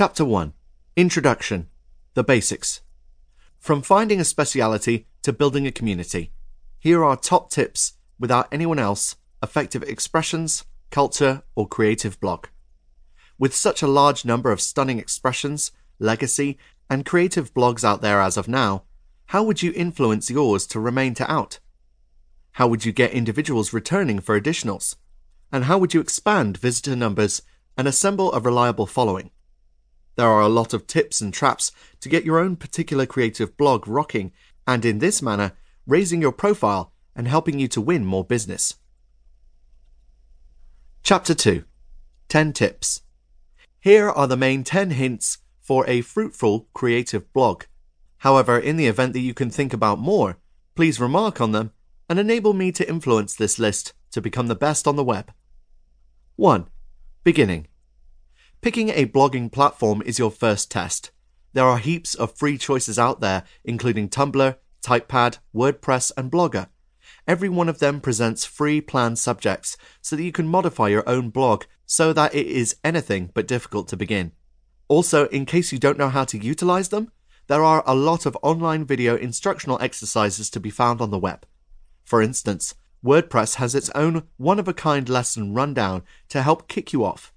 Chapter 1 Introduction The Basics. From finding a speciality to building a community, here are top tips without anyone else, effective expressions, culture, or creative blog. With such a large number of stunning expressions, legacy, and creative blogs out there as of now, how would you influence yours to remain to out? How would you get individuals returning for additionals? And how would you expand visitor numbers and assemble a reliable following? There are a lot of tips and traps to get your own particular creative blog rocking, and in this manner, raising your profile and helping you to win more business. Chapter 2 10 Tips. Here are the main 10 hints for a fruitful creative blog. However, in the event that you can think about more, please remark on them and enable me to influence this list to become the best on the web. 1. Beginning. Picking a blogging platform is your first test. There are heaps of free choices out there, including Tumblr, Typepad, WordPress, and Blogger. Every one of them presents free planned subjects so that you can modify your own blog so that it is anything but difficult to begin. Also, in case you don't know how to utilize them, there are a lot of online video instructional exercises to be found on the web. For instance, WordPress has its own one of a kind lesson rundown to help kick you off.